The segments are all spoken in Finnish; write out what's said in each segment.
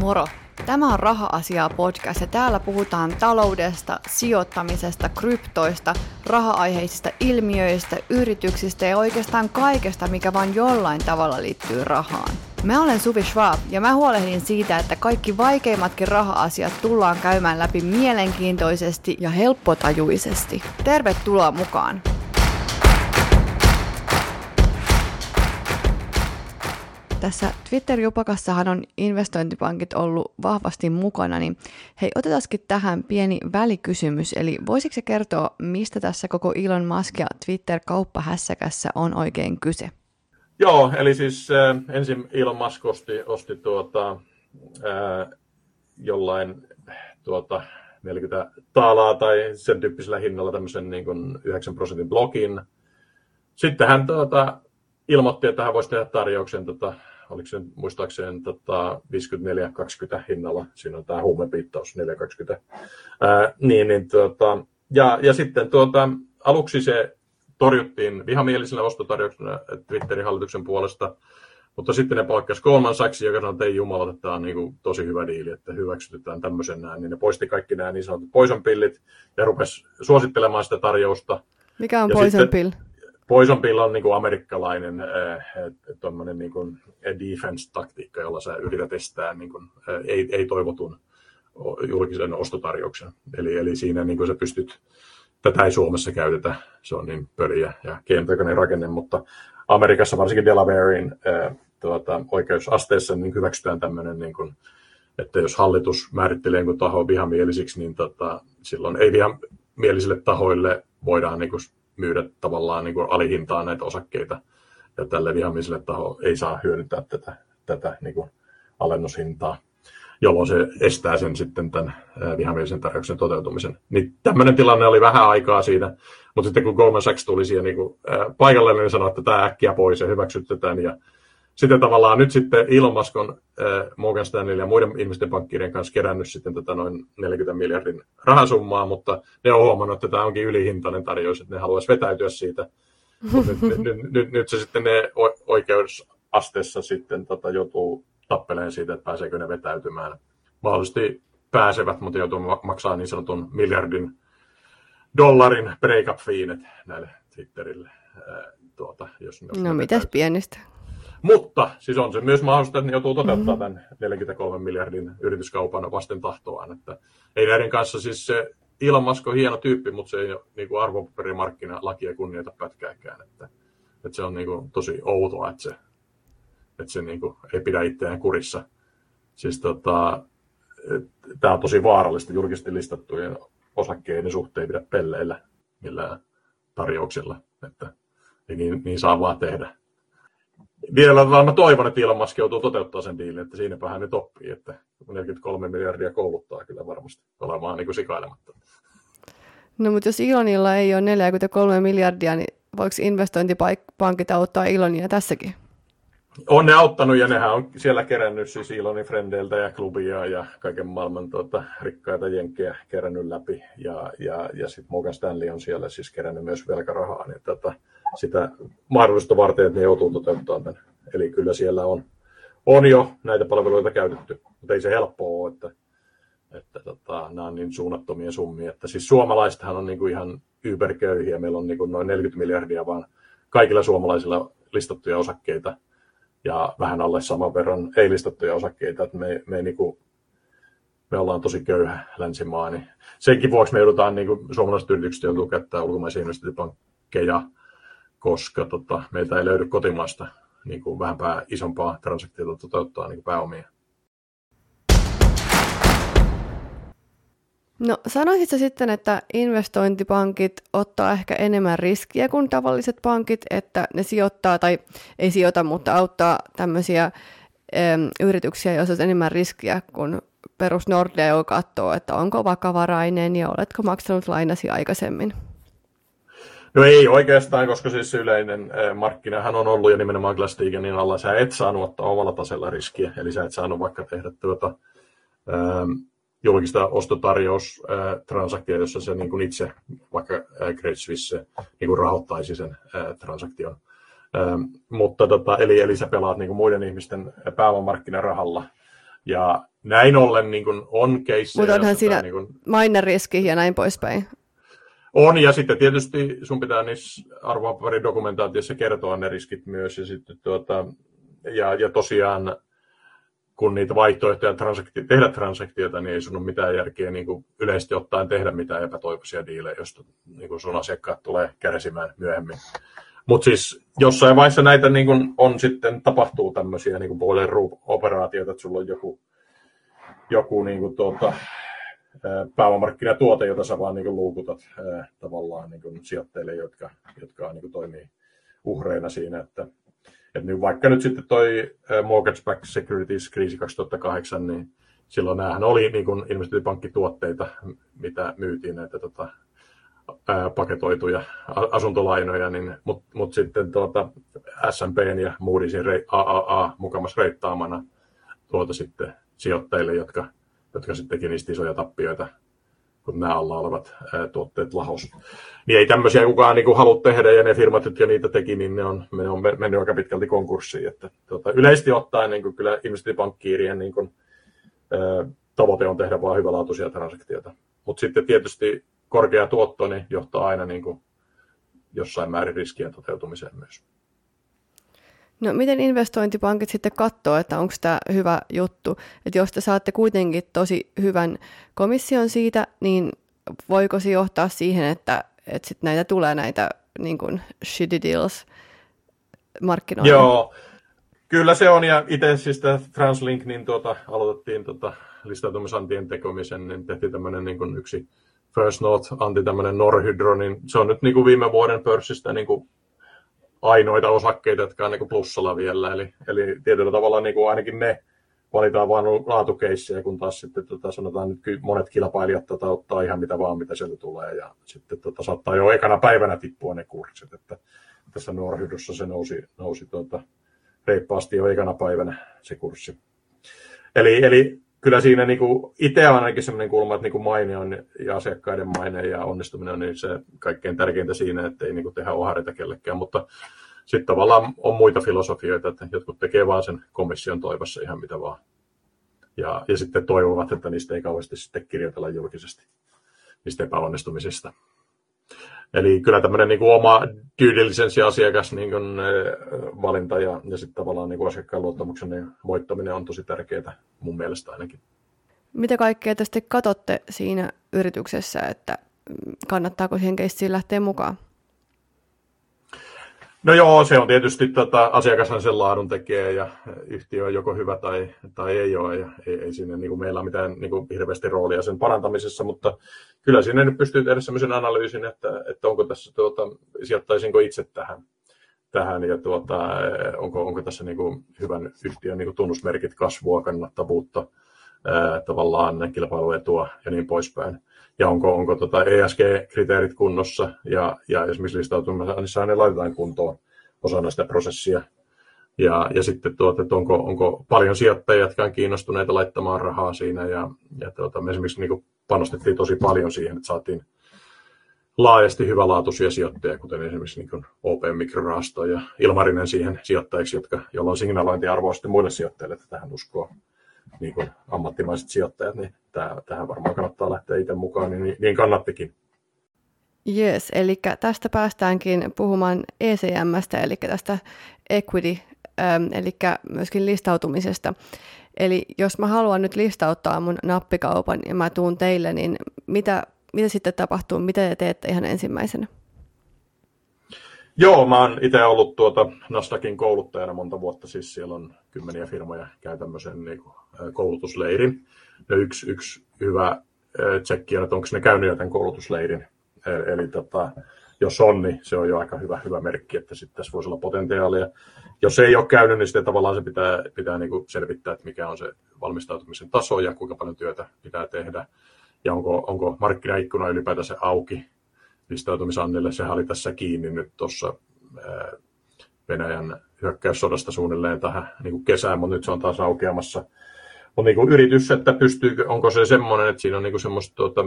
Moro! Tämä on Raha-asiaa podcast ja täällä puhutaan taloudesta, sijoittamisesta, kryptoista, raha-aiheisista ilmiöistä, yrityksistä ja oikeastaan kaikesta, mikä vain jollain tavalla liittyy rahaan. Mä olen Suvi Schwab ja mä huolehdin siitä, että kaikki vaikeimmatkin raha-asiat tullaan käymään läpi mielenkiintoisesti ja helppotajuisesti. Tervetuloa mukaan! Tässä Twitter-jupakassahan on investointipankit ollut vahvasti mukana, niin hei, otetaankin tähän pieni välikysymys. Eli voisitko se kertoa, mistä tässä koko Elon Musk ja Twitter-kauppahässäkässä on oikein kyse? Joo, eli siis äh, ensin Elon Musk osti, osti tuota, äh, jollain tuota, 40 taalaa tai sen tyyppisellä hinnalla tämmöisen niin kuin 9 prosentin blogin. Sitten hän tuota, ilmoitti, että hän voisi tehdä tarjouksen tota, oliko se muistaakseni tota 54-20 hinnalla, siinä on tämä huumepiittaus 420. Ää, niin, niin, tuota, ja, ja sitten tuota, aluksi se torjuttiin vihamielisellä ostotarjouksena Twitterin hallituksen puolesta, mutta sitten ne palkkasi Goldman Sachsin, joka sanoi, että ei jumala, että tämä on niin kuin tosi hyvä diili, että hyväksytetään tämmöisen näin. Niin ne poisti kaikki nämä niin sanotut poison pillit ja rupesi suosittelemaan sitä tarjousta. Mikä on poison pill? Poison Pill on niin kuin amerikkalainen äh, niin kuin defense-taktiikka, jolla sä yrität estää niin kuin, äh, ei, ei toivotun julkisen ostotarjouksen. Eli, eli siinä niin kuin sä pystyt, tätä ei Suomessa käytetä, se on niin pöliä ja keinotekoinen rakenne, mutta Amerikassa, varsinkin Delawarein äh, tuota, oikeusasteessa, niin hyväksytään tämmöinen, niin kuin, että jos hallitus määrittelee jonkun taho vihamielisiksi, niin tota, silloin ei vihamielisille tahoille voidaan niin kuin, myydä tavallaan niin kuin alihintaan näitä osakkeita, ja tälle vihamiselle taho ei saa hyödyntää tätä, tätä niin kuin alennushintaa, jolloin se estää sen sitten tämän vihamielisen tarjouksen toteutumisen. Niin tämmöinen tilanne oli vähän aikaa siinä, mutta sitten kun Goldman Sachs tuli siihen niin kuin, paikalle, niin sanoi, että tämä äkkiä pois ja hyväksytetään, ja sitten tavallaan nyt sitten Elon Musk on äh, Morgan Stanley ja muiden ihmisten pankkirien kanssa kerännyt sitten tätä noin 40 miljardin rahasummaa, mutta ne on huomannut, että tämä onkin ylihintainen tarjous, että ne haluaisi vetäytyä siitä. nyt, nyt, nyt, nyt, se sitten ne oikeusasteessa sitten tota, joutuu tappeleen siitä, että pääseekö ne vetäytymään. Mahdollisesti pääsevät, mutta joutuu maksaa niin sanotun miljardin dollarin break-up näille Twitterille. tuota, jos ne no mitäs pienistä? Mutta siis on se myös mahdollista, että ne joutuu toteuttamaan mm-hmm. tämän 43 miljardin yrityskaupan vasten tahtoaan. Että ei näiden kanssa siis se Elon Musk on hieno tyyppi, mutta se ei ole niin kuin arvopaperimarkkinalakia kunnioita pätkääkään. Että, että se on niin kuin tosi outoa, että se, että se niin kuin ei pidä itseään kurissa. Siis tota, tämä on tosi vaarallista julkisesti listattujen osakkeiden suhteen pidä pelleillä millään tarjouksilla, että ei niin, niin saa vaan tehdä vielä mä toivon, että Elon Musk joutuu toteuttaa sen diilin, että siinäpä hän nyt oppii, että 43 miljardia kouluttaa kyllä varmasti olemaan niin kuin sikailematta. No mutta jos Ilonilla ei ole 43 miljardia, niin voiko investointipankit auttaa Ilonia tässäkin? On ne auttanut ja nehän on siellä kerännyt siis Ilonin frendeiltä ja klubia ja kaiken maailman tuota, rikkaita jenkkejä kerännyt läpi. Ja, ja, ja sitten Morgan Stanley on siellä siis kerännyt myös velkarahaa. Niin tota, sitä mahdollista varten, että ne joutuu toteuttamaan tämän. Eli kyllä siellä on, on jo näitä palveluita käytetty, mutta ei se helppoa ole, että, että tota, nämä on niin suunnattomia summia. Että siis suomalaisethan on niin kuin ihan yberköyhiä, meillä on niin kuin noin 40 miljardia vaan kaikilla suomalaisilla listattuja osakkeita ja vähän alle saman verran ei listattuja osakkeita, että me, me, niin kuin, me ollaan tosi köyhä länsimaa, niin senkin vuoksi me joudutaan, niin kuin suomalaiset yritykset joutuu käyttämään ulkomaisia investointipankkeja, koska tota, meiltä ei löydy kotimaasta niin kuin vähän isompaa transaktiota toteuttaa niin kuin pääomia. No sanoisitko sitten, että investointipankit ottaa ehkä enemmän riskiä kuin tavalliset pankit, että ne sijoittaa tai ei sijoita, mutta auttaa tämmöisiä äm, yrityksiä, joissa on enemmän riskiä kuin perus Nordea, katsoo, että onko vakavarainen ja oletko maksanut lainasi aikaisemmin. No ei oikeastaan, koska siis yleinen markkinahan on ollut ja nimenomaan glass alla sä et saanut ottaa omalla tasella riskiä, eli sä et saanut vaikka tehdä tuota, julkista ostotarjoustransaktia, jossa se niin kuin itse, vaikka Great Suisse, niin kuin rahoittaisi sen transaktion. Mutta tota, eli, eli sä pelaat niin kuin muiden ihmisten pääomamarkkinarahalla, Ja näin ollen niin kuin on keissejä. Mutta onhan siinä niin kuin... maineriski ja näin poispäin. On, ja sitten tietysti sun pitää niissä arvopaperidokumentaatiossa kertoa ne riskit myös, ja, sitten tuota, ja, ja tosiaan kun niitä vaihtoehtoja transaktio, tehdä transaktioita, niin ei sun ole mitään järkeä niin kuin yleisesti ottaen tehdä mitään epätoivoisia diilejä, josta niin kuin sun asiakkaat tulee kärsimään myöhemmin. Mutta siis jossain vaiheessa näitä niin kun on sitten, tapahtuu tämmöisiä niin boiler room-operaatioita, että sulla on joku, joku niin kuin tuota, pääomamarkkinatuote, jota sä vaan niin luukutat tavallaan niin sijoitteille, jotka, jotka niin toimii uhreina siinä. Että, että nyt vaikka nyt sitten toi Mortgage Back Securities kriisi 2008, niin silloin näähän oli niin kuin investointipankkituotteita, mitä myytiin näitä tota, paketoituja asuntolainoja, niin, mutta mut sitten tuota S&P ja Moodysin AAA mukamassa reittaamana tuota sitten sijoittajille, jotka, jotka sitten teki niistä isoja tappioita, kun nämä alla olevat tuotteet lahos. Niin ei tämmöisiä kukaan niin halua tehdä, ja ne firmat, jotka niitä teki, niin ne on, ne on mennyt aika pitkälti konkurssiin. Että, tuota, yleisesti ottaen niin kuin kyllä investointipankkiirien niin kuin, ää, tavoite on tehdä vain hyvälaatuisia transaktioita. Mutta sitten tietysti korkea tuotto niin johtaa aina niin kuin jossain määrin riskien toteutumiseen myös. No miten investointipankit sitten katsoo, että onko tämä hyvä juttu? Että jos te saatte kuitenkin tosi hyvän komission siitä, niin voiko se johtaa siihen, että, että sit näitä tulee näitä niin kuin shitty deals markkinoille? Joo, kyllä se on. Ja itse siis Translink, niin tuota, aloitettiin tuota, listautumisantien tekemisen, niin tehtiin tämmöinen niin yksi First North anti tämmöinen Norhydro, niin se on nyt niin kuin viime vuoden pörssistä niin kuin ainoita osakkeita, jotka on niin plussalla vielä. Eli, eli tietyllä tavalla niin kuin ainakin ne valitaan vain laatukeissejä, kun taas sitten tota, sanotaan nyt monet kilpailijat tota, ottaa ihan mitä vaan, mitä sieltä tulee. Ja sitten tota, saattaa jo ekana päivänä tippua ne kurssit. Että tässä Norhydrossa se nousi, nousi tota, reippaasti jo ekana päivänä se kurssi. Eli, eli kyllä siinä niin kuin, itse on ainakin sellainen kulma, että niin kuin maine on ja asiakkaiden maine ja onnistuminen on niin se kaikkein tärkeintä siinä, että ei kuin tehdä ohareita kellekään, mutta sitten tavallaan on muita filosofioita, että jotkut tekee vaan sen komission toivossa ihan mitä vaan. Ja, ja sitten toivovat, että niistä ei kauheasti sitten kirjoitella julkisesti, niistä epäonnistumisista. Eli kyllä tämmöinen niin kuin oma due diligence asiakas niin kuin, valinta ja, ja sitten tavallaan niin kuin asiakkaan luottamuksen voittaminen on tosi tärkeää mun mielestä ainakin. Mitä kaikkea te sitten katsotte siinä yrityksessä, että kannattaako siihen keissiin lähteä mukaan? No joo, se on tietysti, tota, asiakashan sen laadun tekee ja yhtiö on joko hyvä tai, tai ei ole. Ja ei, ei siinä niin kuin meillä ole mitään niin kuin hirveästi roolia sen parantamisessa, mutta kyllä siinä nyt pystyy tehdä sellaisen analyysin, että, että onko tässä, tuota, sijoittaisinko itse tähän, tähän ja tuota, onko, onko tässä niin kuin hyvän yhtiön niin kuin tunnusmerkit, kasvua, kannattavuutta, ää, tavallaan kilpailuetua ja niin poispäin ja onko, onko tota ESG-kriteerit kunnossa ja, ja esimerkiksi listautumisessa ne laitetaan kuntoon osana sitä prosessia. Ja, ja sitten tuota, että onko, onko paljon sijoittajia, jotka on kiinnostuneita laittamaan rahaa siinä ja, ja tuota, me esimerkiksi niin panostettiin tosi paljon siihen, että saatiin laajasti hyvälaatuisia sijoittajia, kuten esimerkiksi niin OP Mikrorahasto ja Ilmarinen siihen sijoittajiksi, jotka, joilla on signalointiarvoa sitten muille sijoittajille, että tähän uskoo niin ammattimaiset sijoittajat, niin tähän varmaan kannattaa lähteä itse mukaan, niin, niin kannattikin. Yes, eli tästä päästäänkin puhumaan ECMstä, eli tästä equity, ähm, eli myöskin listautumisesta. Eli jos mä haluan nyt listauttaa mun nappikaupan ja mä tuun teille, niin mitä, mitä sitten tapahtuu? Mitä te teette ihan ensimmäisenä? Joo, mä oon itse ollut tuota Nasdaqin kouluttajana monta vuotta, siis siellä on kymmeniä firmoja käy tämmöisen niin kuin, koulutusleirin. Ja yksi, yksi hyvä tsekki on, että onko ne käynyt jo tämän koulutusleirin. Eli, eli tota, jos on, niin se on jo aika hyvä, hyvä merkki, että sitten tässä voisi olla potentiaalia. Jos ei ole käynyt, niin sitten tavallaan se pitää, pitää niin kuin selvittää, että mikä on se valmistautumisen taso ja kuinka paljon työtä pitää tehdä. Ja onko, onko markkinaikkuna ylipäätänsä auki listautumisannille. Sehän oli tässä kiinni nyt tuossa Venäjän hyökkäyssodasta suunnilleen tähän niin kuin kesään, mutta nyt se on taas aukeamassa. Mutta niin kuin yritys, että pystyykö, onko se semmoinen, että siinä on niin semmoista tuota,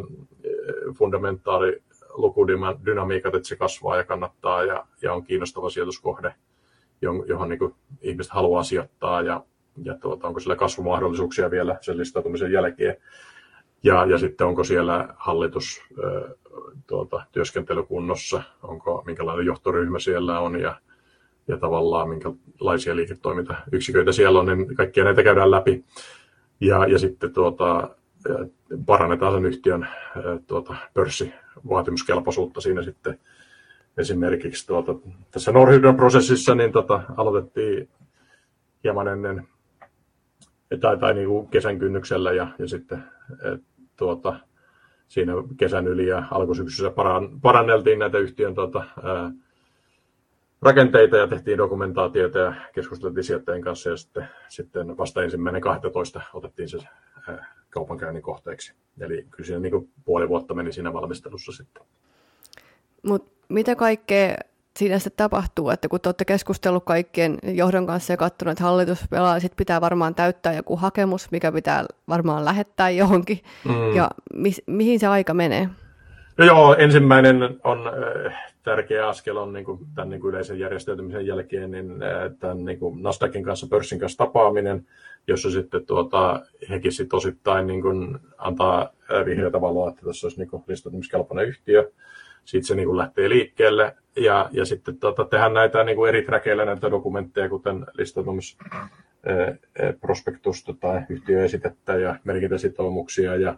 fundamentaali lukudynamiikat, että se kasvaa ja kannattaa ja, ja on kiinnostava sijoituskohde, johon niin kuin ihmiset haluaa sijoittaa ja, ja tuota, onko sillä kasvumahdollisuuksia vielä sen listautumisen jälkeen. Ja, ja sitten onko siellä hallitus tuota, työskentelykunnossa, onko minkälainen johtoryhmä siellä on ja, ja tavallaan minkälaisia liiketoimintayksiköitä siellä on, niin kaikkia näitä käydään läpi. Ja, ja sitten tuota, parannetaan sen yhtiön tuota, pörssivaatimuskelpoisuutta siinä sitten. Esimerkiksi tuota, tässä Norhydro-prosessissa niin tota, aloitettiin hieman ennen tai, tai niin kuin kesän kynnyksellä ja, ja sitten et, tuota, siinä kesän yli ja alkusyksyssä paran, paranneltiin näitä yhtiön tuota, ää, rakenteita ja tehtiin dokumentaatiota ja keskusteltiin sijoittajien kanssa ja sitten, sitten vasta ensimmäinen 12 otettiin se ää, kaupankäynnin kohteeksi. Eli kyllä siinä niin puoli vuotta meni siinä valmistelussa sitten. Mutta mitä kaikkea siinä sitten tapahtuu, että kun te olette keskustellut kaikkien johdon kanssa ja katsonut, että hallitus pelaa, sitten pitää varmaan täyttää joku hakemus, mikä pitää varmaan lähettää johonkin, mm. ja mi- mihin se aika menee? No joo, ensimmäinen on äh, tärkeä askel on niin kuin, tämän niin kuin yleisen järjestäytymisen jälkeen niin, äh, tämän niin kuin Nasdaqin kanssa, pörssin kanssa tapaaminen, jossa sitten tuota, hekin sitten osittain niin kuin, antaa äh, vihreätä valoa, että tässä olisi niin listautumiskelpoinen yhtiö siitä se niin kuin lähtee liikkeelle. Ja, ja sitten tota, tehdään näitä niin kuin eri träkeillä näitä dokumentteja, kuten listautumis prospektusta tai yhtiöesitettä ja merkintäsitoumuksia ja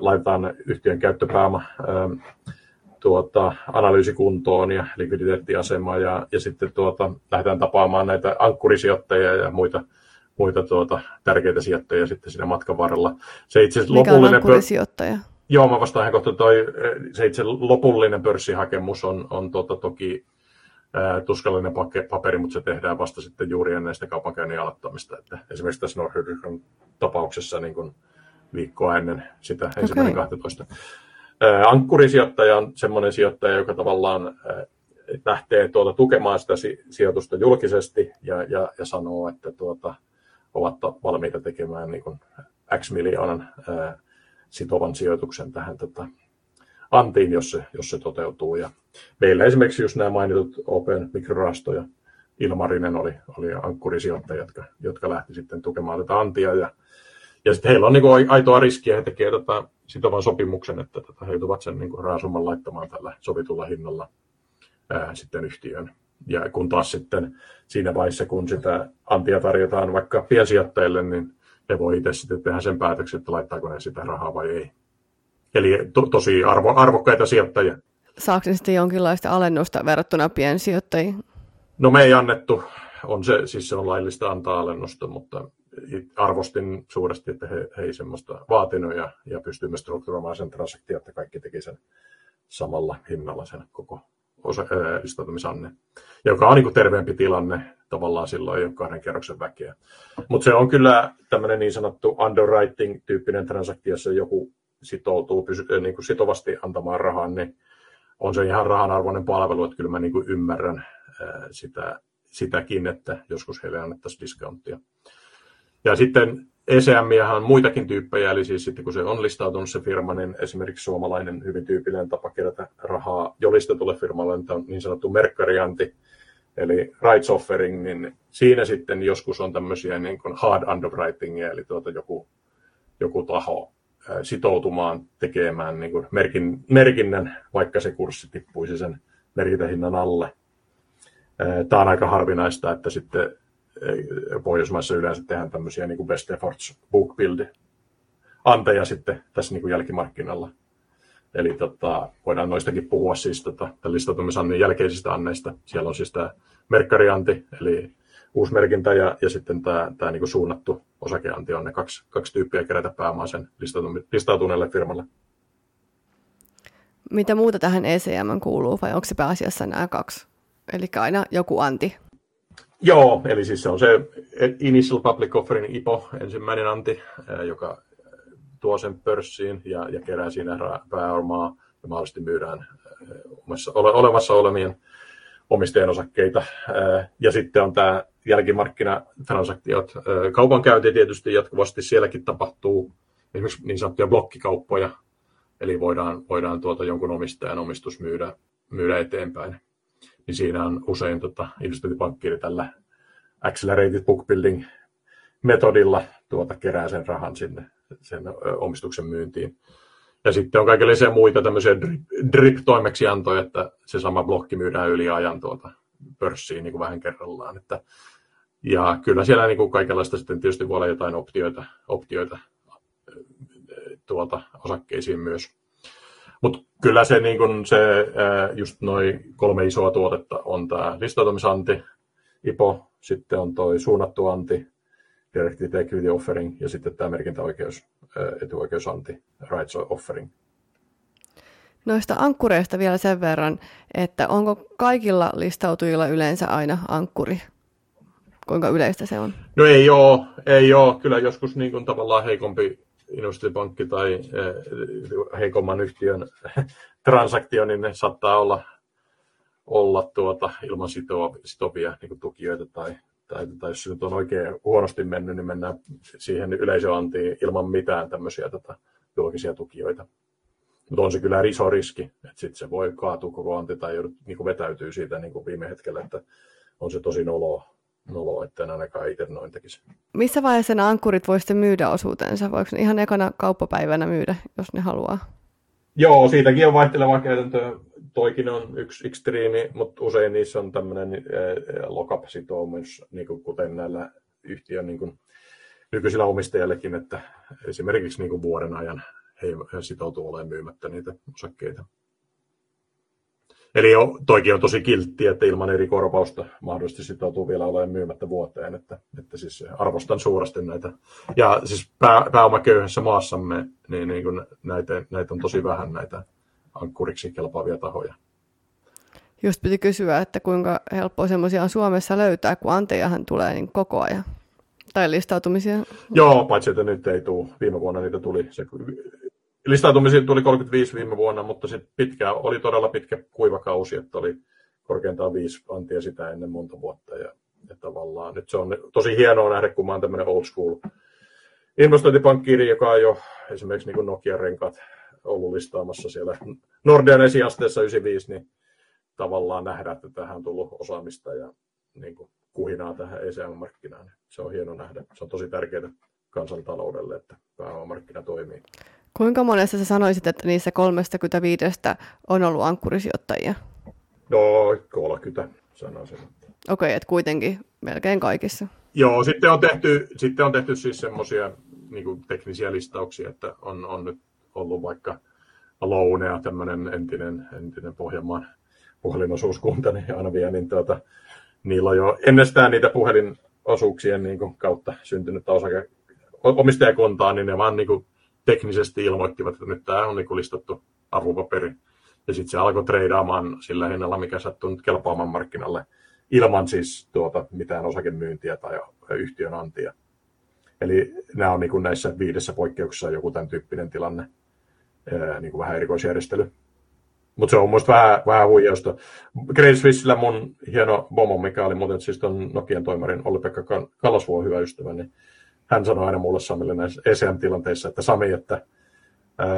laitetaan yhtiön käyttöpääoma ää, tuota, analyysikuntoon ja likviditeettiasemaa ja, ja sitten tuota, lähdetään tapaamaan näitä ankkurisijoittajia ja muita, muita tuota, tärkeitä sijoittajia sitten siinä matkan varrella. Se itse Mikä lopullinen on ankkurisijoittaja? Joo, mä vastaan ihan kohta. Toi, se itse lopullinen pörssihakemus on, on tota, toki ää, tuskallinen paperi, mutta se tehdään vasta sitten juuri ennen sitä kaupankäynnin aloittamista. Että esimerkiksi tässä Norhydryn tapauksessa niin kun viikkoa ennen sitä okay. ensimmäinen 12. Ää, ankkurisijoittaja on semmoinen sijoittaja, joka tavallaan lähtee tuota, tukemaan sitä sijoitusta julkisesti ja, ja, ja sanoo, että tuota, ovat valmiita tekemään niin kuin X miljoonan ää, sitovan sijoituksen tähän tota, antiin, jos se, jos se toteutuu. Ja meillä esimerkiksi just nämä mainitut Open Mikrorasto ja Ilmarinen oli, oli ankkurisijoittajia, jotka, jotka lähti sitten tukemaan tätä antia. Ja, ja sitten heillä on niin kuin aitoa riskiä, he tekevät tota sitovan sopimuksen, että tota, he joutuvat sen niin kuin raasumman laittamaan tällä sovitulla hinnalla ää, sitten yhtiön. Ja kun taas sitten siinä vaiheessa, kun sitä antia tarjotaan vaikka piensijoittajille, niin he voi itse sitten tehdä sen päätöksen, että laittaako ne sitä rahaa vai ei. Eli to, tosi arvo, arvokkaita sijoittajia. Saako ne sitten jonkinlaista alennusta verrattuna piensijoittajiin? No me ei annettu, on se, siis se on laillista antaa alennusta, mutta arvostin suuresti, että he, he ei semmoista vaatinut ja, ja pystymme strukturoimaan sen transaktion, että kaikki teki sen samalla hinnalla sen koko osa, joka on niin terveempi tilanne tavallaan silloin ei ole kahden kerroksen väkeä. Mutta se on kyllä tämmöinen niin sanottu underwriting-tyyppinen transaktio, jossa joku sitoutuu pysy, niin kuin sitovasti antamaan rahaa, niin on se ihan rahanarvoinen palvelu, että kyllä mä niin kuin ymmärrän sitä, sitäkin, että joskus heille annettaisiin discounttia. Ja sitten ECM on muitakin tyyppejä, eli siis sitten kun se on listautunut se firma, niin esimerkiksi suomalainen hyvin tyypillinen tapa kerätä rahaa jo listatulle firmalle on niin sanottu merkkarianti, eli rights offering, niin siinä sitten joskus on tämmöisiä niin kuin hard underwritingia, eli tuota joku, joku taho sitoutumaan tekemään niin kuin merkin, merkinnän, vaikka se kurssi tippuisi sen merkintähinnan alle. Tämä on aika harvinaista, että sitten Pohjoismaissa yleensä tehdään tämmöisiä niin kuin best efforts book build anteja sitten tässä niin kuin jälkimarkkinalla. Eli tota, voidaan noistakin puhua siis tota, listautumisannin jälkeisistä anneista. Siellä on siis tämä merkkarianti, eli uusmerkintä ja, ja sitten tämä, tämä niin suunnattu osakeanti on ne kaksi, kaksi tyyppiä kerätä pääomaa sen listautuneelle firmalle. Mitä muuta tähän ECM kuuluu vai onko se pääasiassa nämä kaksi? Eli aina joku anti. Joo, eli siis se on se Initial Public Offering IPO, ensimmäinen anti, joka tuo sen pörssiin ja, ja kerää siinä pääomaa ja mahdollisesti myydään omassa, ole, olevassa olemien omistajien osakkeita. Ja sitten on tämä jälkimarkkinatransaktiot. Kaupankäynti tietysti jatkuvasti sielläkin tapahtuu esimerkiksi niin sanottuja blokkikauppoja, eli voidaan, voidaan tuota jonkun omistajan omistus myydä, myydä eteenpäin. Niin siinä on usein tota, investointipankkiiri tällä accelerated book building metodilla tuota, kerää sen rahan sinne sen omistuksen myyntiin. Ja sitten on kaikenlaisia muita tämmöisiä drip-toimeksiantoja, että se sama blokki myydään yli ajan tuota pörssiin niin kuin vähän kerrallaan. Että, ja kyllä siellä niin kuin kaikenlaista sitten tietysti voi olla jotain optioita, optioita tuolta osakkeisiin myös. Mutta kyllä se, niin kun se just noin kolme isoa tuotetta on tämä listautumisanti, IPO, sitten on toi suunnattu anti, Directed Equity Offering ja sitten tämä merkintäoikeus, etuoikeusanti, Rights Offering. Noista ankkureista vielä sen verran, että onko kaikilla listautujilla yleensä aina ankkuri? Kuinka yleistä se on? No ei ole, ei ole. Kyllä joskus niin kuin tavallaan heikompi investointipankki tai eh, heikomman yhtiön transaktio, niin ne saattaa olla, olla tuota, ilman sitovia niin tukijoita tai, tai, tai jos se nyt on oikein huonosti mennyt, niin mennään siihen yleisöantiin ilman mitään tämmöisiä tota, julkisia tukijoita. Mutta on se kyllä iso riski, että sitten se voi kaatua koko anti tai joudut, niin vetäytyy siitä niin kuin viime hetkellä, että on se tosi noloa, noloa että en ainakaan itse noin tekisi. Missä vaiheessa nämä ankkurit voisitte myydä osuutensa? Voiko ne ihan ekana kauppapäivänä myydä, jos ne haluaa? Joo, siitäkin on vaihteleva käytäntö. Toikin on yksi ekstriimi, mutta usein niissä on tämmöinen lock-up-sitoumus, niin kuin kuten näillä yhtiön niin kuin nykyisillä omistajillekin, että esimerkiksi niin kuin vuoden ajan he sitoutuu olemaan myymättä niitä osakkeita. Eli jo, toikin on tosi kiltti, että ilman eri korvausta mahdollisesti sitoutuu vielä olemaan myymättä vuoteen, että, että siis arvostan suuresti näitä. Ja siis pää, pääomaköyhässä maassamme, niin, niin kuin näitä, näitä on tosi vähän näitä ankkuriksi kelpaavia tahoja. Just piti kysyä, että kuinka helppoa semmoisia on Suomessa löytää, kun antejahan tulee niin koko ajan. Tai listautumisia. Joo, paitsi että nyt ei tule. Viime vuonna niitä tuli se listautumisia tuli 35 viime vuonna, mutta sitten pitkä, oli todella pitkä kuivakausi, että oli korkeintaan viisi antia sitä ennen monta vuotta. Ja, ja tavallaan nyt se on tosi hienoa nähdä, kun mä oon tämmöinen old school investointipankkiiri, joka on jo esimerkiksi niin Nokian renkaat ollut listaamassa siellä Nordean esiasteessa 95, niin tavallaan nähdä, että tähän on tullut osaamista ja niin kuin kuhinaa tähän ECM-markkinaan. Se on hieno nähdä. Se on tosi tärkeää kansantaloudelle, että pääomamarkkina toimii. Kuinka monessa sä sanoisit, että niissä 35 on ollut ankkurisijoittajia? No, 30 sanoisin. Okei, okay, että kuitenkin melkein kaikissa. Joo, sitten on tehty, sitten on tehty siis semmoisia niin teknisiä listauksia, että on, on nyt ollut vaikka Lounea, tämmöinen entinen, entinen Pohjanmaan puhelinosuuskunta, niin aina vielä, niin tuota, niillä on jo ennestään niitä puhelinosuuksien niin kuin, kautta syntynyt osake omistajakuntaa, niin ne vaan niin kuin, teknisesti ilmoittivat, että nyt tämä on niin listattu arvopaperi. Ja sitten se alkoi treidaamaan sillä hinnalla, mikä sattuu nyt kelpaamaan markkinalle, ilman siis tuota, mitään osakemyyntiä tai yhtiön antia. Eli nämä on niin näissä viidessä poikkeuksessa joku tämän tyyppinen tilanne, niin kuin vähän erikoisjärjestely. Mutta se on muista vähän, vähän huijausta. Credit Suissillä mun hieno bomo, mikä oli muuten siis ton Nokian toimarin Olli-Pekka Kallasvuo hyvä ystävä, niin hän sanoi aina mulle Samille näissä ECM-tilanteissa, että Sami, että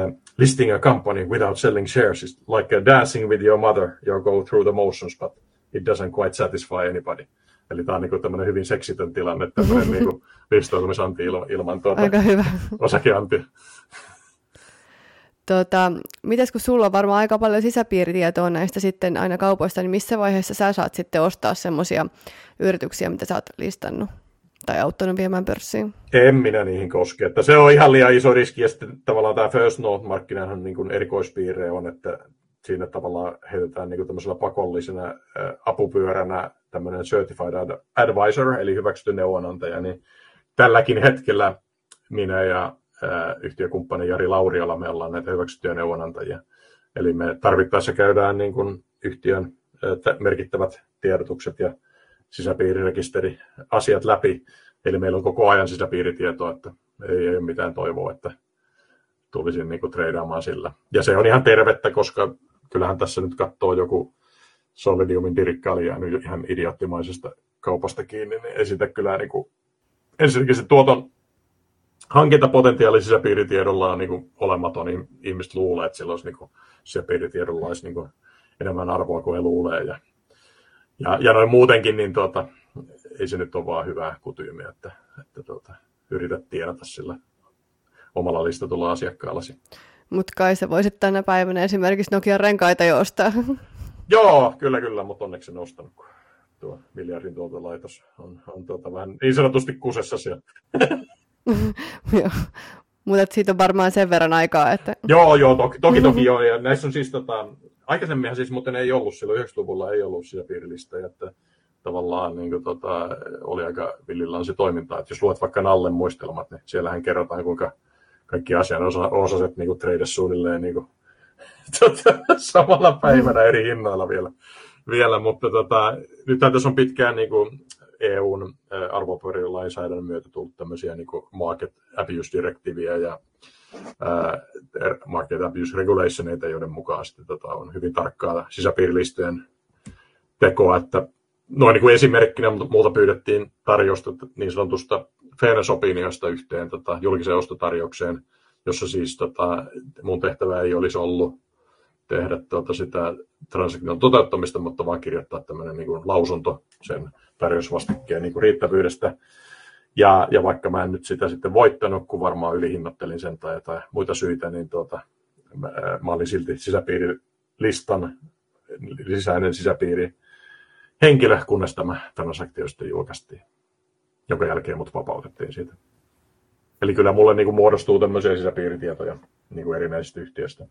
uh, listing a company without selling shares is like a dancing with your mother. You go through the motions, but it doesn't quite satisfy anybody. Eli tämä on niin tämmöinen hyvin seksitön tilanne, tämmöinen niin listautumisanti ilman, ilman tuota Aika hyvä. osakeantia. Tota, mites kun sulla on varmaan aika paljon sisäpiiritietoa näistä sitten aina kaupoista, niin missä vaiheessa sä saat sitten ostaa semmoisia yrityksiä, mitä sä oot listannut? Tai auttanut viemään pörssiin? En minä niihin koske. Että se on ihan liian iso riski ja sitten tavallaan tämä First Note-markkinahan niin kuin erikoispiirre on, että siinä tavallaan heitetään niin tämmöisellä pakollisena ä, apupyöränä tämmöinen Certified Advisor, eli hyväksytty neuvonantaja, niin tälläkin hetkellä minä ja ä, yhtiökumppani Jari Lauriola, me ollaan näitä hyväksyttyjä neuvonantajia. Eli me tarvittaessa käydään niin kuin yhtiön ä, merkittävät tiedotukset ja sisäpiirirekisteri asiat läpi. Eli meillä on koko ajan sisäpiiritietoa, että ei, ei ole mitään toivoa, että tulisin niin treidaamaan sillä. Ja se on ihan tervettä, koska kyllähän tässä nyt katsoo joku Solidiumin dirikkaali jäänyt ihan idioottimaisesta kaupasta kiinni, niin ei sitä kyllä niin kuin, ensinnäkin se tuoton hankintapotentiaali sisäpiiritiedolla on niin kuin olematon, niin ihmiset luulee, että sillä olisi niin sisäpiiritiedolla olisi niin kuin enemmän arvoa kuin he luulee. Ja ja, ja noin muutenkin, niin tuota, ei se nyt ole vaan hyvää kutyymiä, että, että tuota, yrität tienata sillä omalla listatulla asiakkaallasi. Mutta kai se voisit tänä päivänä esimerkiksi Nokian renkaita jo ostaa. Joo, kyllä, kyllä, mutta onneksi en ostanut, kun tuo miljardin tuotolaitos on, on tuota vähän niin sanotusti kusessa siellä. Mutta siitä on varmaan sen verran aikaa, että... Joo, joo, toki, toki, toki joo. Ja näissä on siis, tota, aikaisemminhan siis muuten ei ollut, silloin 90-luvulla ei ollut sisäpiirilistä, että tavallaan niin kuin, tota, oli aika villillään se toiminta. Että jos luet vaikka Nallen muistelmat, niin siellähän kerrotaan, kuinka kaikki asianosaset niin treides suunnilleen niin kuin, tota, samalla päivänä eri hinnoilla vielä. vielä mutta tota, nythän tässä on pitkään niin kuin, EUn arvopaperilainsäädännön myötä tullut tämmöisiä niin kuin market abuse-direktiiviä ja market abuse regulationeita, joiden mukaan sitten, tota, on hyvin tarkkaa sisäpiirilistojen tekoa, että noin niin kuin esimerkkinä multa pyydettiin tarjosta niin sanotusta fairness opiniosta yhteen tota, julkiseen ostotarjoukseen, jossa siis tota, mun tehtävä ei olisi ollut tehdä tota, sitä transaktion toteuttamista, mutta vaan kirjoittaa tämmöinen niin lausunto sen tarjousvastikkeen niin kuin riittävyydestä. Ja, ja vaikka mä en nyt sitä sitten voittanut, kun varmaan ylihinnottelin sen tai jotain muita syitä, niin tuota, mä, mä olin silti sisäpiirilistan sisäinen sisäpiiri henkilö, kunnes tämä transaktio sitten julkaistiin, jonka jälkeen mut vapautettiin siitä. Eli kyllä mulle niin kuin muodostuu tämmöisiä sisäpiiritietoja niin kuin erinäisistä yhtiöistä.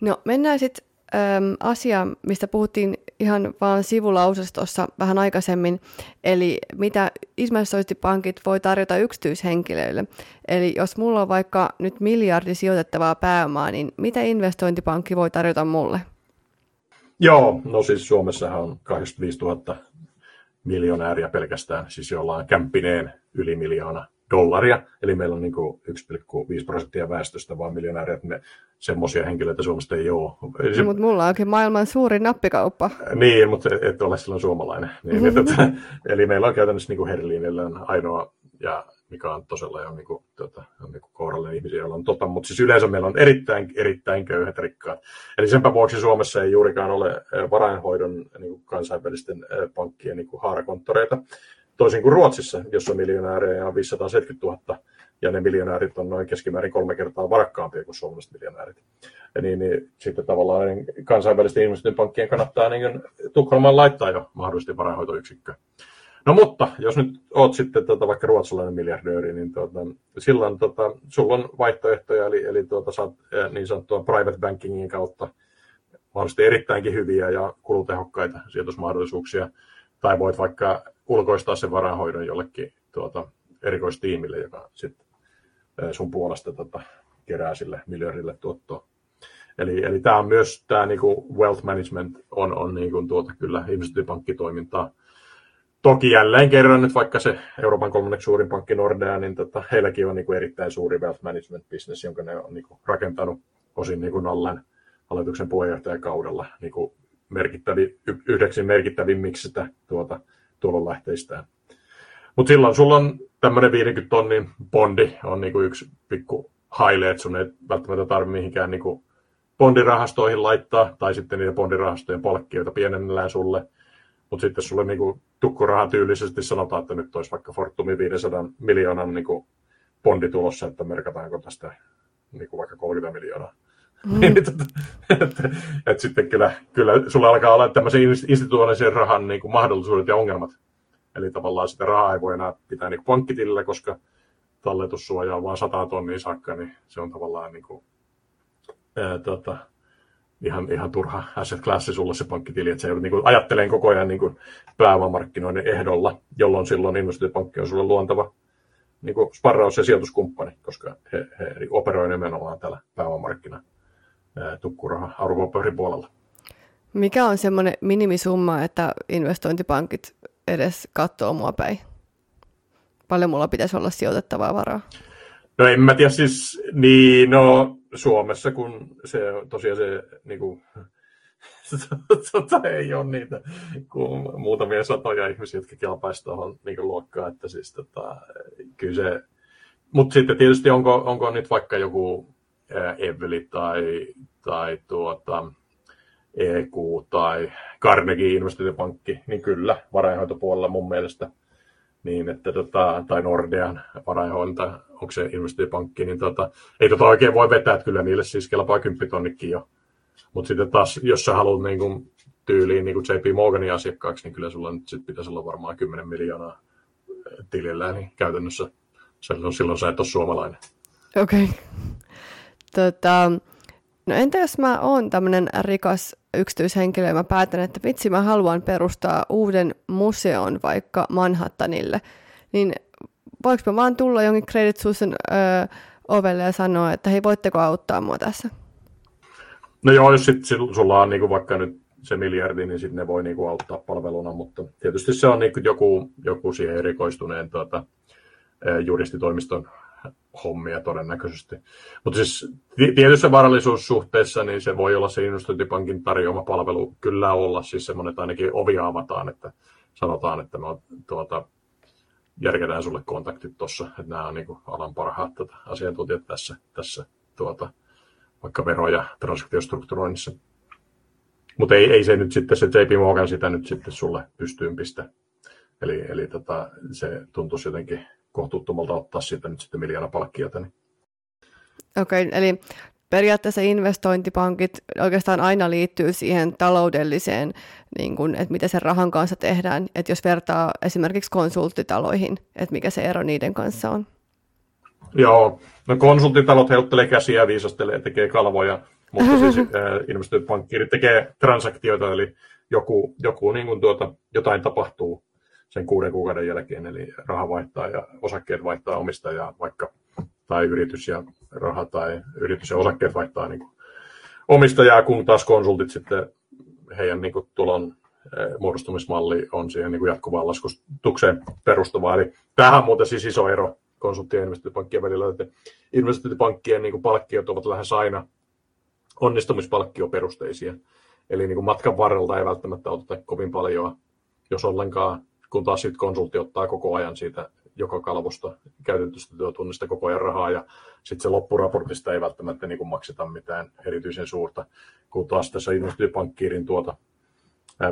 No mennään sitten äm, asia, mistä puhuttiin ihan vaan sivulausestossa vähän aikaisemmin, eli mitä investointipankit voi tarjota yksityishenkilöille. Eli jos mulla on vaikka nyt miljardi sijoitettavaa pääomaa, niin mitä investointipankki voi tarjota mulle? Joo, no siis Suomessahan on 85 000 miljonääriä pelkästään, siis jolla on kämppineen yli miljoona dollaria, eli meillä on niin 1,5 prosenttia väestöstä vaan miljonääriä, että ne semmoisia henkilöitä Suomesta ei ole. Se... Mutta mulla onkin maailman suurin nappikauppa. Niin, mutta et ole silloin suomalainen. Niin, mm-hmm. että, eli meillä on käytännössä niin Herlinillä ainoa, ja mikä on tosella jo niin kuin, tota, on niin kohdallinen ihmisiä, joilla on tota, mutta siis yleensä meillä on erittäin, erittäin köyhät rikkaat. Eli senpä vuoksi Suomessa ei juurikaan ole varainhoidon niin kuin kansainvälisten pankkien niin kuin haarakonttoreita, toisin kuin Ruotsissa, jossa miljonäärejä on 570 000, ja ne miljonäärit on noin keskimäärin kolme kertaa varakkaampia kuin suomalaiset miljonäärit. Ja niin, niin sitten tavallaan niin kansainvälisten ihmisten pankkien kannattaa niin Tukholmaan laittaa jo mahdollisesti varainhoitoyksikkö. No mutta, jos nyt oot sitten tota, vaikka ruotsalainen miljardööri, niin tuota, silloin tota, sulla on vaihtoehtoja, eli, eli tuota, saat niin sanottua private bankingin kautta mahdollisesti erittäinkin hyviä ja kulutehokkaita sijoitusmahdollisuuksia, tai voit vaikka ulkoistaa sen varainhoidon jollekin tuota, erikoistiimille, joka sitten sun puolesta tota, kerää sille miljardille tuottoa. Eli, eli tämä on myös tämä niinku wealth management on, on niinku tuota, kyllä investointipankkitoimintaa. Toki jälleen kerran nyt vaikka se Euroopan kolmanneksi suurin pankki Nordea, niin tota, heilläkin on niinku erittäin suuri wealth management business, jonka ne on niinku rakentanut osin niinku Nallen hallituksen puheenjohtajakaudella niinku merkittävi, yhdeksi merkittävimmiksi sitä tuota, tulonlähteistään. Mutta silloin sulla on tämmöinen 50 tonnin bondi on niinku yksi pikku haile, että sun ei välttämättä tarvitse mihinkään niinku bondirahastoihin laittaa, tai sitten niitä bondirahastojen palkkioita pienennellään sulle. Mutta sitten sulle niinku tukkuraha tyylisesti sanotaan, että nyt olisi vaikka Fortumin 500 miljoonan niinku bondi tulossa, että merkataanko tästä niinku vaikka 30 miljoonaa. Mm. Niin, että, että, sitten kyllä, kyllä sulla alkaa olla tämmöisen institutionaalisen rahan niin kuin mahdollisuudet ja ongelmat. Eli tavallaan sitä rahaa ei voi enää pitää niin pankkitilillä, koska talletussuoja on vain 100 tonnia saakka, niin se on tavallaan niin kuin, ää, tota, ihan, ihan turha asset classi sulle se pankkitili, että se niin kuin, ajattelee koko ajan niin pääomamarkkinoiden ehdolla, jolloin silloin investointipankki on sulle luontava niin kuin sparraus- ja sijoituskumppani, koska he, he operoi nimenomaan tällä pääomamarkkina tukkuraha arvopaperipuolella. Mikä on semmoinen minimisumma, että investointipankit edes katsoo mua päin? Paljon mulla pitäisi olla sijoitettavaa varaa? No en mä tiedä siis, niin no Suomessa kun se tosiaan se niin kuin, tota, ei ole niitä kuin muutamia satoja ihmisiä, jotka kelpaisivat tuohon niin luokkaan, että siis tota, kyllä se, mutta sitten tietysti onko, onko nyt vaikka joku Eveli tai, tai tuota, EQ tai Carnegie investointipankki, niin kyllä varainhoitopuolella mun mielestä niin, että tota, tai Nordean varainhointa, onko se investointipankki, niin tota, ei tota oikein voi vetää, että kyllä niille siis kelpaa kymppitonnikin jo. Mutta sitten taas, jos sä haluat niin kuin, tyyliin niin kuin JP Morganin asiakkaaksi, niin kyllä sulla nyt sit pitäisi olla varmaan 10 miljoonaa tilillä, niin käytännössä silloin, silloin sä et ole suomalainen. Okei. Okay. Tota, no entä jos mä oon tämmöinen rikas yksityishenkilö ja mä päätän, että vitsi mä haluan perustaa uuden museon vaikka Manhattanille, niin voiko mä vaan tulla jonkin Credit Sussen öö, ovelle ja sanoa, että hei voitteko auttaa mua tässä? No joo, jos sit sulla on niinku vaikka nyt se miljardi, niin sitten ne voi niinku auttaa palveluna, mutta tietysti se on niinku joku, joku siihen erikoistuneen tuota, juristitoimiston hommia todennäköisesti. Mutta siis tietyssä varallisuussuhteessa niin se voi olla se investointipankin tarjoama palvelu kyllä olla siis semmoinen, että ainakin ovi avataan, että sanotaan, että me tuota, järketään sulle kontaktit tuossa, että nämä on niin alan parhaat tuota, asiantuntijat tässä, tässä tuota, vaikka vero- ja transaktiostrukturoinnissa. Mutta ei, ei se nyt sitten, se JP Morgan sitä nyt sitten sulle pystyyn pistä. Eli, eli tota, se tuntuisi jotenkin kohtuuttomalta ottaa siitä nyt sitten miljoona palkkiota. Niin. Okei, okay, eli periaatteessa investointipankit oikeastaan aina liittyy siihen taloudelliseen, niin kuin, että mitä sen rahan kanssa tehdään. Että jos vertaa esimerkiksi konsulttitaloihin, että mikä se ero niiden kanssa on. Joo, no konsulttitalot heuttelee käsiä, viisastelee, tekee kalvoja, mutta siis äh, investointipankki tekee transaktioita, eli joku, joku niin kuin tuota, jotain tapahtuu sen kuuden kuukauden jälkeen, eli raha vaihtaa ja osakkeet vaihtaa omistajaa vaikka, tai yritys ja raha tai yritys ja osakkeet vaihtaa niin kuin omistajaa, kun taas konsultit sitten heidän niin kuin tulon eh, muodostumismalli on siihen niin kuin jatkuvaan laskutukseen perustuva. Eli tähän muuten siis iso ero konsulttien ja investointipankkien välillä, että investointipankkien niin kuin palkkiot ovat lähes aina onnistumispalkkioperusteisia. Eli niin kuin matkan varrelta ei välttämättä oteta kovin paljon, jos ollenkaan kun taas sitten konsultti ottaa koko ajan siitä joka kalvosta käytetystä työtunnista koko ajan rahaa ja sitten se loppuraportista ei välttämättä niin kuin makseta mitään erityisen suurta, kun taas tässä investointipankkiirin tuota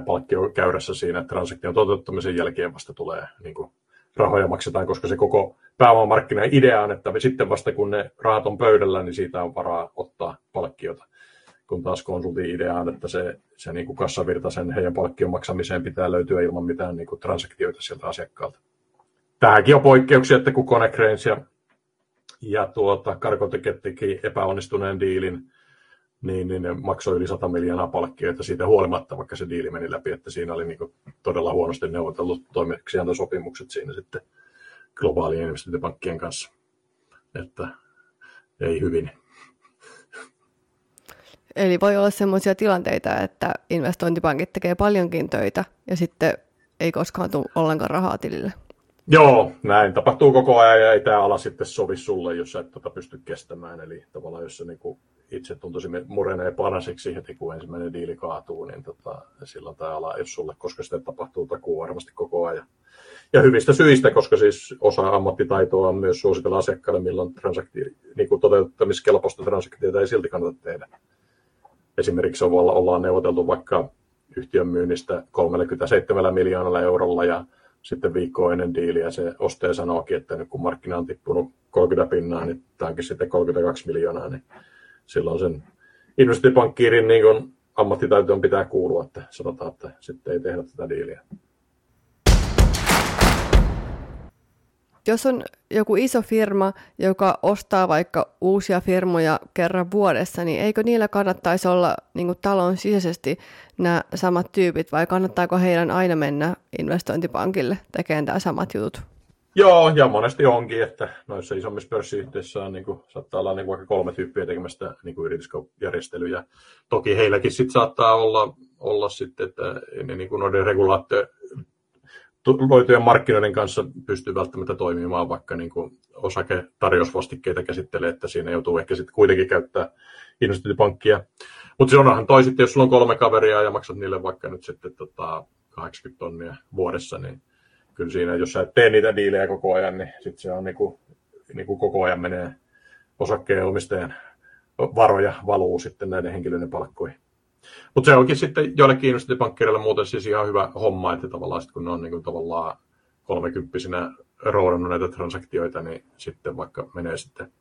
palkkiokäyrässä siinä transaktion toteuttamisen jälkeen vasta tulee niin kuin rahoja maksetaan, koska se koko pääomamarkkina idea on, että sitten vasta kun ne rahat on pöydällä, niin siitä on varaa ottaa palkkiota kun taas konsultin idea on, että se, se niin kuin kassavirta sen heidän palkkion maksamiseen pitää löytyä ilman mitään niin kuin transaktioita sieltä asiakkaalta. Tähänkin on poikkeuksia, että kun Konecranes ja, ja tuota, Karkotiket teki epäonnistuneen diilin, niin, niin ne maksoi yli 100 miljoonaa palkkioita siitä huolimatta, vaikka se diili meni läpi, että siinä oli niin kuin todella huonosti neuvotellut toimeksiantosopimukset siinä sitten globaalien investointipankkien kanssa. Että ei hyvin. Eli voi olla sellaisia tilanteita, että investointipankit tekee paljonkin töitä ja sitten ei koskaan tule ollenkaan rahaa tilille. Joo, näin tapahtuu koko ajan ja ei tämä ala sitten sovi sulle, jos sä et tota pysty kestämään. Eli tavallaan jos sä niinku itse tuntuisi murenee panaseksi heti, kun ensimmäinen diili kaatuu, niin tota, silloin tämä ala ei sulle, koska sitten tapahtuu takuu varmasti koko ajan. Ja hyvistä syistä, koska siis osa ammattitaitoa on myös suositella asiakkaille, milloin transaktio, niin kuin toteuttamiskelpoista transaktiota ei silti kannata tehdä. Esimerkiksi ollaan neuvoteltu vaikka yhtiön myynnistä 37 miljoonalla eurolla ja sitten viikko ennen diiliä se ostaja sanookin, että nyt kun markkina on tippunut 30 pinnaa, niin tämä onkin sitten 32 miljoonaa, niin silloin sen investointipankkiirin niin ammattitaitoon pitää kuulua, että sanotaan, että sitten ei tehdä tätä diiliä. Jos on joku iso firma, joka ostaa vaikka uusia firmoja kerran vuodessa, niin eikö niillä kannattaisi olla niin talon sisäisesti nämä samat tyypit, vai kannattaako heidän aina mennä investointipankille tekemään tämä samat jutut? Joo, ja monesti onkin, että noissa isommissa pörssiyhtiöissä on, niin kuin, saattaa olla niin kuin vaikka kolme tyyppiä tekemästä niin kuin yritysjärjestelyjä. Toki heilläkin sit saattaa olla, olla sitten, että ne niin kuin noiden regulaatio, loitujen markkinoiden kanssa pystyy välttämättä toimimaan, vaikka niin kuin osaketarjousvastikkeita käsittelee, että siinä joutuu ehkä sitten kuitenkin käyttää investointipankkia. Mutta se onhan toi sitten, jos sulla on kolme kaveria ja maksat niille vaikka nyt sitten tota 80 tonnia vuodessa, niin kyllä siinä, jos sä et tee niitä diilejä koko ajan, niin sitten se on niin kuin, niin kuin koko ajan menee osakkeen omistajan varoja valuu sitten näiden henkilöiden palkkoihin. Mutta se onkin sitten joillekin investointipankkireille muuten siis ihan hyvä homma, että tavallaan sit kun ne on niin kuin tavallaan kolmekymppisinä roodannut näitä transaktioita, niin sitten vaikka menee sitten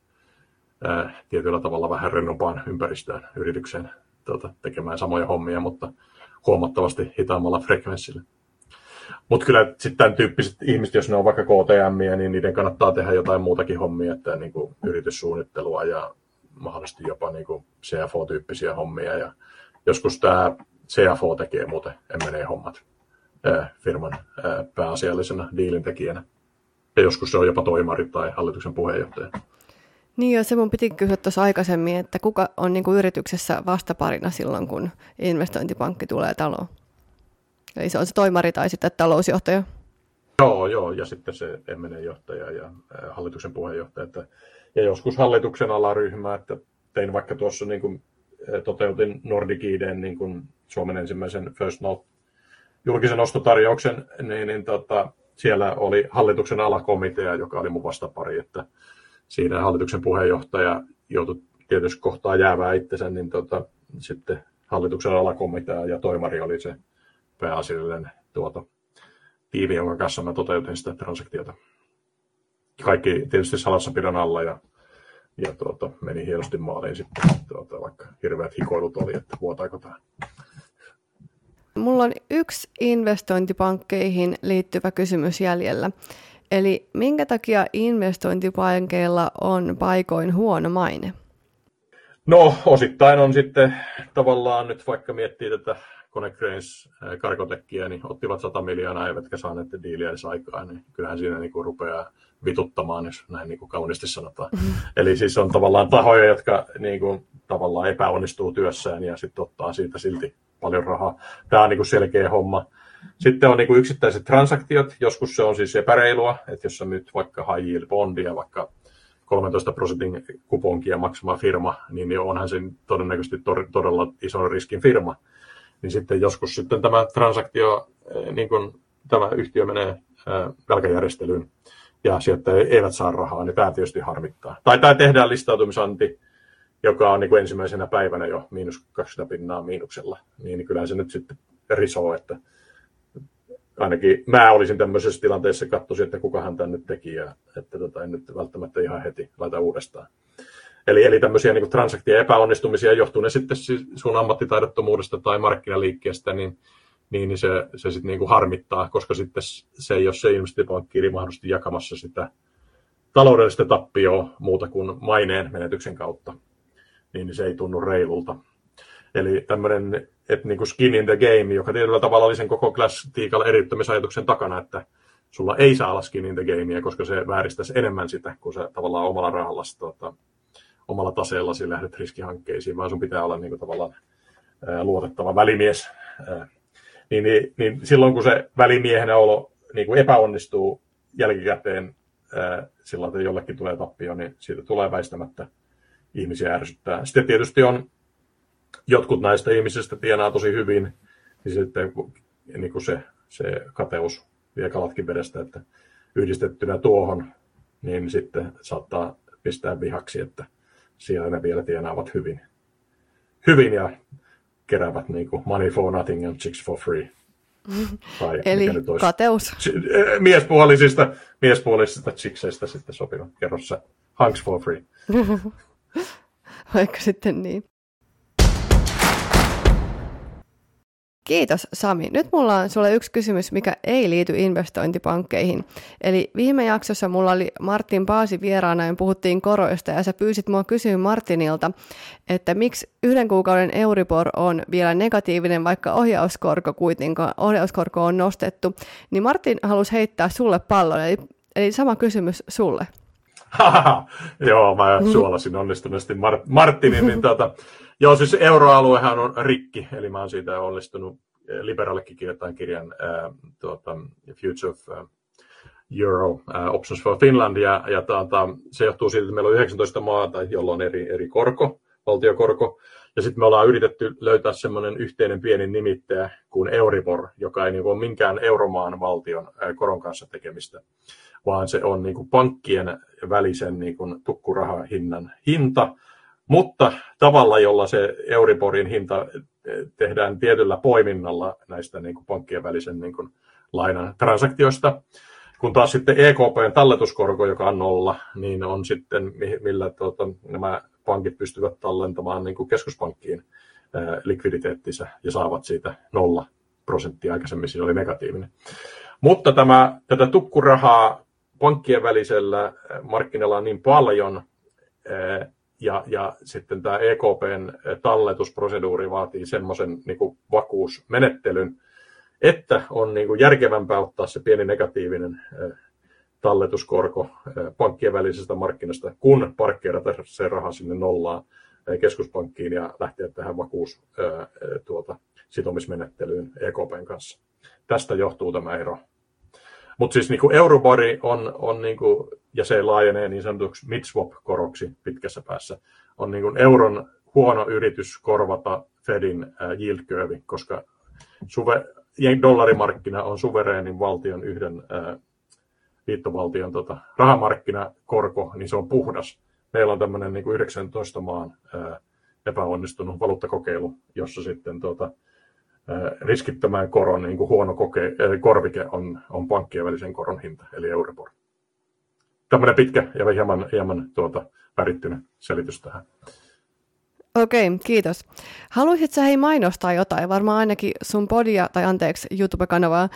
ää, tietyllä tavalla vähän rennompaan ympäristöön yritykseen tuota, tekemään samoja hommia, mutta huomattavasti hitaammalla frekvenssillä. Mutta kyllä sitten tämän tyyppiset ihmiset, jos ne on vaikka KTM, niin niiden kannattaa tehdä jotain muutakin hommia, että niin kuin yrityssuunnittelua ja mahdollisesti jopa niin kuin CFO-tyyppisiä hommia. Ja joskus tämä CFO tekee muuten M&A-hommat firman pääasiallisena diilintekijänä. Ja joskus se on jopa toimari tai hallituksen puheenjohtaja. Niin jo, se mun piti kysyä tuossa aikaisemmin, että kuka on niin kuin yrityksessä vastaparina silloin, kun investointipankki tulee taloon? Eli se on se toimari tai sitten talousjohtaja? Joo, joo, ja sitten se M&A-johtaja ja hallituksen puheenjohtaja. Että, ja joskus hallituksen alaryhmä, että tein vaikka tuossa niin kuin, toteutin Nordiciden niin kuin Suomen ensimmäisen First Note julkisen ostotarjouksen, niin, niin tota, siellä oli hallituksen alakomitea, joka oli mun vastapari, että siinä hallituksen puheenjohtaja joutui tietysti kohtaa jäävää itsensä, niin tota, sitten hallituksen alakomitea ja toimari oli se pääasiallinen tuota, tiimi, jonka kanssa mä toteutin sitä transaktiota. Kaikki tietysti salassapidon alla ja, ja tuota, meni hienosti maaliin sitten, tuota, vaikka hirveät hikoilut oli, että vuotaako tämä. Mulla on yksi investointipankkeihin liittyvä kysymys jäljellä. Eli minkä takia investointipankeilla on paikoin huono maine? No osittain on sitten tavallaan nyt vaikka miettii tätä Konecranes karkotekkiä, niin ottivat 100 miljoonaa eivätkä saaneet diiliä edes aikaa, niin kyllähän siinä niin kuin rupeaa vituttamaan, jos näin niin kuin kauniisti sanotaan. Mm-hmm. Eli siis on tavallaan tahoja, jotka niin kuin, tavallaan epäonnistuu työssään ja sitten ottaa siitä silti paljon rahaa. Tämä on niin kuin selkeä homma. Sitten on niin kuin yksittäiset transaktiot, joskus se on siis epäreilua, että jos sä myyt vaikka high yield bondia, vaikka 13 prosentin kuponkia maksama firma, niin onhan se todennäköisesti todella ison riskin firma. Niin sitten joskus sitten tämä transaktio, eh, niin kuin tämä yhtiö menee eh, velkajärjestelyyn ja sieltä eivät saa rahaa, niin tämä tietysti harmittaa. Tai tämä tehdään listautumisanti, joka on niin kuin ensimmäisenä päivänä jo miinus 20 pinnaa miinuksella, niin kyllä se nyt sitten risoo, että ainakin mä olisin tämmöisessä tilanteessa katsoisin, että kukahan tämän nyt teki ja että tota, en nyt välttämättä ihan heti laita uudestaan. Eli, eli tämmöisiä niin transaktioiden epäonnistumisia johtuu ne sitten sun ammattitaidottomuudesta tai markkinaliikkeestä, niin, niin, se, se sitten niin harmittaa, koska sitten se ei ole se investointipankkiiri mahdollisesti jakamassa sitä taloudellista tappioa muuta kuin maineen menetyksen kautta, niin se ei tunnu reilulta. Eli tämmöinen että niin kuin skin in the game, joka tietyllä tavalla oli sen koko Clash eriyttämisajatuksen takana, että sulla ei saa olla skin in the gamea, koska se vääristäisi enemmän sitä, kun sä tavallaan omalla rahalla, tota, omalla taseellasi lähdet riskihankkeisiin, vaan sun pitää olla niin kuin, tavallaan luotettava välimies. Niin, niin, niin, silloin kun se välimiehenä olo niin kuin epäonnistuu jälkikäteen silloin, että jollekin tulee tappio, niin siitä tulee väistämättä ihmisiä ärsyttää. Sitten tietysti on jotkut näistä ihmisistä tienaa tosi hyvin, niin sitten niin kuin se, se kateus vie kalatkin vedestä, että yhdistettynä tuohon, niin sitten saattaa pistää vihaksi, että siellä ne vielä tienaavat hyvin, hyvin ja keräävät niin kuin money for nothing and chicks for free. Tai Eli nyt olisi, kateus. Miespuolisista, miespuolisista chickseistä sitten sopiva kerrossa. Hunks for free. Vaikka sitten niin. Kiitos Sami. Nyt mulla on sulle yksi kysymys, mikä ei liity investointipankkeihin. Eli viime jaksossa mulla oli Martin Paasi vieraana ja puhuttiin koroista ja sä pyysit mua kysyä Martinilta, että miksi yhden kuukauden Euribor on vielä negatiivinen, vaikka ohjauskorko kuitenkaan, ohjauskorko on nostettu. Niin Martin halusi heittää sulle pallon, eli, eli sama kysymys sulle. Joo, mä suolasin onnistuneesti Mart- Martinin, niin tuota, Joo, siis euroaluehan on rikki, eli mä oon siitä onnistunut eh, liberaalillekin kirjoittain kirjan äh, tuota, Future of uh, Euro uh, Options for Finland, ja, ja tuota, se johtuu siitä, että meillä on 19 maata, jolla on eri, eri korko, valtiokorko, ja sitten me ollaan yritetty löytää semmoinen yhteinen pieni nimittäjä kuin Euribor, joka ei niin ole minkään euromaan valtion koron kanssa tekemistä, vaan se on niin kuin pankkien välisen niin kuin tukkurahahinnan hinta, mutta tavalla, jolla se Euriborin hinta tehdään tietyllä poiminnalla näistä niin kuin pankkien välisen niin kuin lainan transaktioista. Kun taas sitten EKPn talletuskorko, joka on nolla, niin on sitten, millä tuota, nämä pankit pystyvät tallentamaan niin kuin keskuspankkiin likviditeettinsä ja saavat siitä nolla prosenttia. Aikaisemmin siinä oli negatiivinen. Mutta tämä, tätä tukkurahaa pankkien välisellä markkinalla on niin paljon, ja, ja sitten tämä EKPn talletusproseduuri vaatii semmoisen niin vakuusmenettelyn, että on niin kuin järkevämpää ottaa se pieni negatiivinen talletuskorko pankkien välisestä markkinasta, kun parkkeerata se raha sinne nollaan keskuspankkiin ja lähteä tähän vakuus tuota, sitomismenettelyyn EKPn kanssa. Tästä johtuu tämä ero. Mutta siis niin Eurobori on, on niin kuin, ja se laajenee niin sanotuksi mid-swap-koroksi pitkässä päässä, on niin kuin euron huono yritys korvata Fedin yield curve, koska suve, dollarimarkkina on suvereenin valtion yhden ää, liittovaltion tota, rahamarkkinakorko, niin se on puhdas. Meillä on tämmöinen niin 19 maan ää, epäonnistunut valuuttakokeilu, jossa sitten tota, riskittömän koron niin kuin huono koke, eli korvike on, on pankkien välisen koron hinta, eli Euribor. Tämmöinen pitkä ja hieman, hieman tuota, värittynyt selitys tähän. Okei, kiitos. Haluaisitko hei mainostaa jotain, varmaan ainakin sun podia, tai anteeksi, YouTube-kanavaa,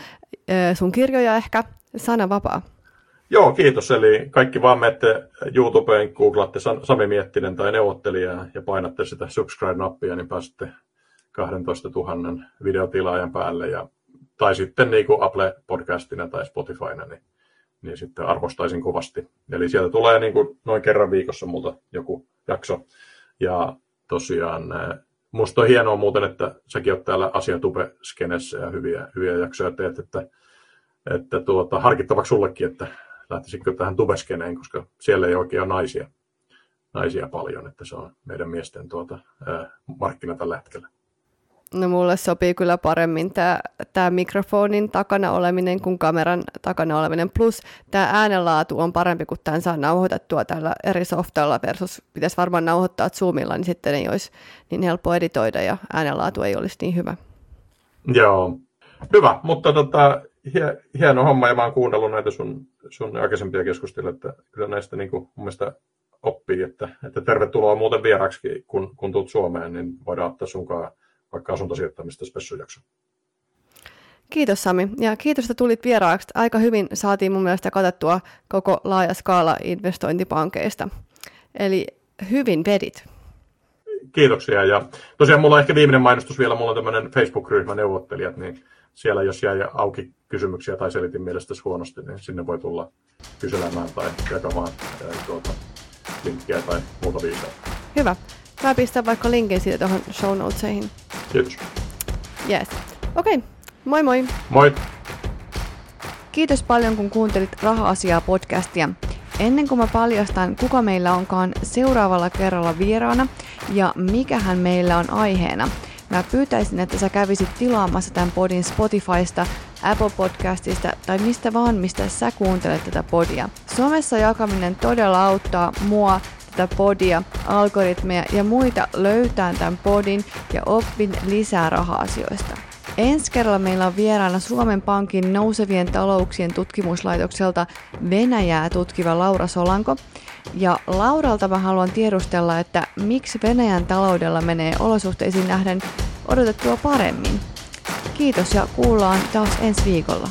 sun kirjoja ehkä, sana vapaa. Joo, kiitos. Eli kaikki vaan menette YouTubeen, googlaatte Sami Miettinen tai neuvottelija ja painatte sitä subscribe-nappia, niin pääsette 12 000 videotilaajan päälle. Ja, tai sitten niin kuin Apple Podcastina tai Spotifyna, niin, niin sitten arvostaisin kovasti. Eli sieltä tulee niin kuin noin kerran viikossa multa joku jakso. Ja tosiaan Musta on hienoa muuten, että säkin olet täällä asiatube-skenessä ja hyviä, hyviä jaksoja teet, että, että tuota, harkittavaksi sullekin, että lähtisitkö tähän tubeskeneen, koska siellä ei oikein ole naisia, naisia paljon, että se on meidän miesten tuota, markkina tällä hetkellä. No mulle sopii kyllä paremmin tämä, mikrofonin takana oleminen kuin kameran takana oleminen. Plus tämä äänenlaatu on parempi, kun tämän saa nauhoitettua tällä eri softalla versus pitäisi varmaan nauhoittaa Zoomilla, niin sitten ei olisi niin helppo editoida ja äänenlaatu ei olisi niin hyvä. Joo, hyvä, mutta tota, hie, hieno homma ja mä oon kuunnellut näitä sun, sun aikaisempia keskusteluja, että kyllä näistä niin kuin, mun mielestä oppii, että, että tervetuloa muuten vieraksi, kun, kun tulet Suomeen, niin voidaan ottaa sunkaan vaikka asuntosijoittamista spessujakso. Kiitos Sami ja kiitos, että tulit vieraaksi. Aika hyvin saatiin mun mielestä katettua koko laaja skaala investointipankeista. Eli hyvin vedit. Kiitoksia ja tosiaan mulla on ehkä viimeinen mainostus vielä, mulla on tämmöinen Facebook-ryhmä neuvottelijat, niin siellä jos jäi auki kysymyksiä tai selitin mielestäsi huonosti, niin sinne voi tulla kyselemään tai jakamaan tuota, linkkiä tai muuta viisaa. Hyvä. Mä pistän vaikka linkin siitä tuohon show notesihin. Kiitos. Yes. Okei, okay. moi moi. Moi. Kiitos paljon kun kuuntelit Raha-asiaa podcastia. Ennen kuin mä paljastan, kuka meillä onkaan seuraavalla kerralla vieraana ja mikähän meillä on aiheena, mä pyytäisin, että sä kävisit tilaamassa tämän podin Spotifysta, Apple Podcastista tai mistä vaan, mistä sä kuuntelet tätä podia. Somessa jakaminen todella auttaa mua tätä podia, algoritmeja ja muita löytää tämän podin ja oppin lisää raha-asioista. Ensi kerralla meillä on vieraana Suomen Pankin nousevien talouksien tutkimuslaitokselta Venäjää tutkiva Laura Solanko. Ja Lauralta mä haluan tiedustella, että miksi Venäjän taloudella menee olosuhteisiin nähden odotettua paremmin. Kiitos ja kuullaan taas ensi viikolla.